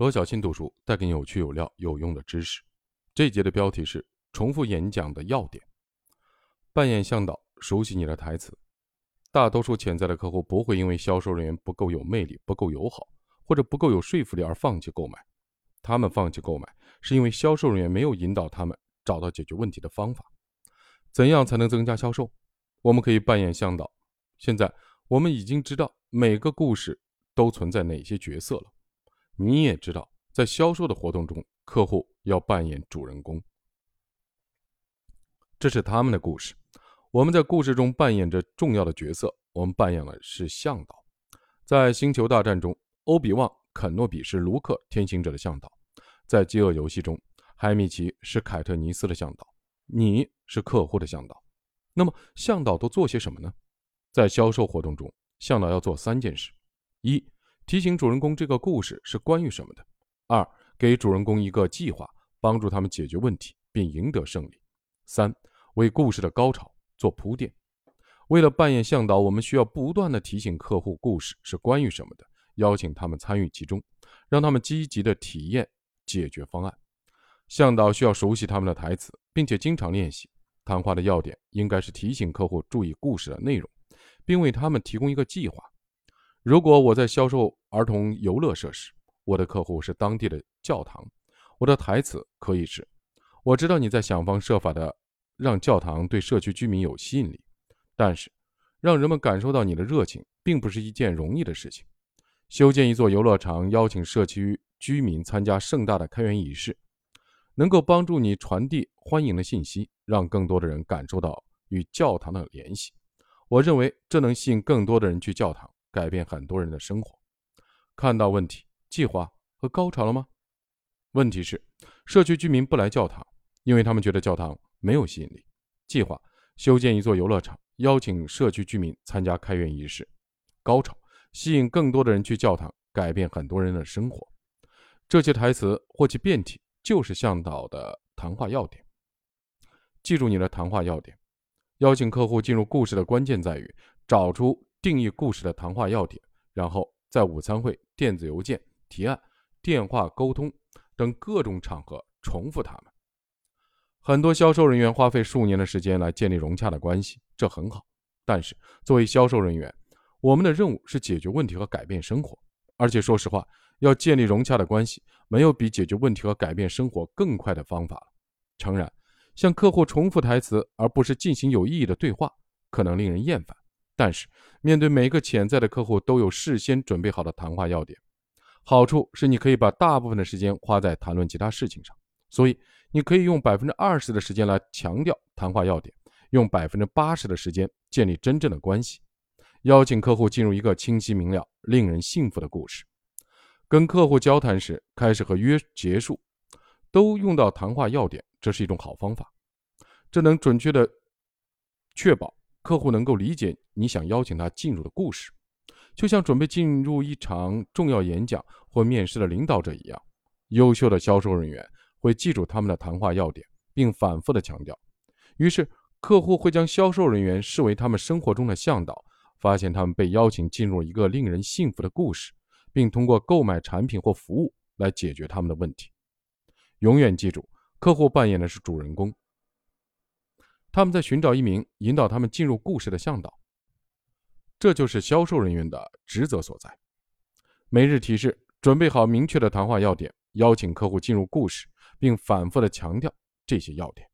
罗小新读书带给你有趣、有料、有用的知识。这一节的标题是“重复演讲的要点”。扮演向导，熟悉你的台词。大多数潜在的客户不会因为销售人员不够有魅力、不够友好，或者不够有说服力而放弃购买。他们放弃购买，是因为销售人员没有引导他们找到解决问题的方法。怎样才能增加销售？我们可以扮演向导。现在我们已经知道每个故事都存在哪些角色了。你也知道，在销售的活动中，客户要扮演主人公，这是他们的故事。我们在故事中扮演着重要的角色，我们扮演的是向导。在《星球大战》中，欧比旺·肯诺比是卢克天行者的向导；在《饥饿游戏》中，海米奇是凯特尼斯的向导。你是客户的向导。那么，向导都做些什么呢？在销售活动中，向导要做三件事：一。提醒主人公这个故事是关于什么的。二，给主人公一个计划，帮助他们解决问题并赢得胜利。三，为故事的高潮做铺垫。为了扮演向导，我们需要不断的提醒客户故事是关于什么的，邀请他们参与其中，让他们积极的体验解决方案。向导需要熟悉他们的台词，并且经常练习。谈话的要点应该是提醒客户注意故事的内容，并为他们提供一个计划。如果我在销售儿童游乐设施，我的客户是当地的教堂，我的台词可以是：我知道你在想方设法的让教堂对社区居民有吸引力，但是让人们感受到你的热情并不是一件容易的事情。修建一座游乐场，邀请社区居民参加盛大的开园仪式，能够帮助你传递欢迎的信息，让更多的人感受到与教堂的联系。我认为这能吸引更多的人去教堂。改变很多人的生活。看到问题、计划和高潮了吗？问题是，社区居民不来教堂，因为他们觉得教堂没有吸引力。计划：修建一座游乐场，邀请社区居民参加开园仪式。高潮：吸引更多的人去教堂，改变很多人的生活。这些台词或其变体就是向导的谈话要点。记住你的谈话要点。邀请客户进入故事的关键在于找出。定义故事的谈话要点，然后在午餐会、电子邮件、提案、电话沟通等各种场合重复它们。很多销售人员花费数年的时间来建立融洽的关系，这很好。但是，作为销售人员，我们的任务是解决问题和改变生活。而且，说实话，要建立融洽的关系，没有比解决问题和改变生活更快的方法了。诚然，向客户重复台词而不是进行有意义的对话，可能令人厌烦。但是，面对每一个潜在的客户，都有事先准备好的谈话要点。好处是你可以把大部分的时间花在谈论其他事情上，所以你可以用百分之二十的时间来强调谈话要点，用百分之八十的时间建立真正的关系，邀请客户进入一个清晰明了、令人信服的故事。跟客户交谈时，开始和约结束，都用到谈话要点，这是一种好方法。这能准确的确保。客户能够理解你想邀请他进入的故事，就像准备进入一场重要演讲或面试的领导者一样。优秀的销售人员会记住他们的谈话要点，并反复的强调。于是，客户会将销售人员视为他们生活中的向导，发现他们被邀请进入一个令人信服的故事，并通过购买产品或服务来解决他们的问题。永远记住，客户扮演的是主人公。他们在寻找一名引导他们进入故事的向导，这就是销售人员的职责所在。每日提示：准备好明确的谈话要点，邀请客户进入故事，并反复的强调这些要点。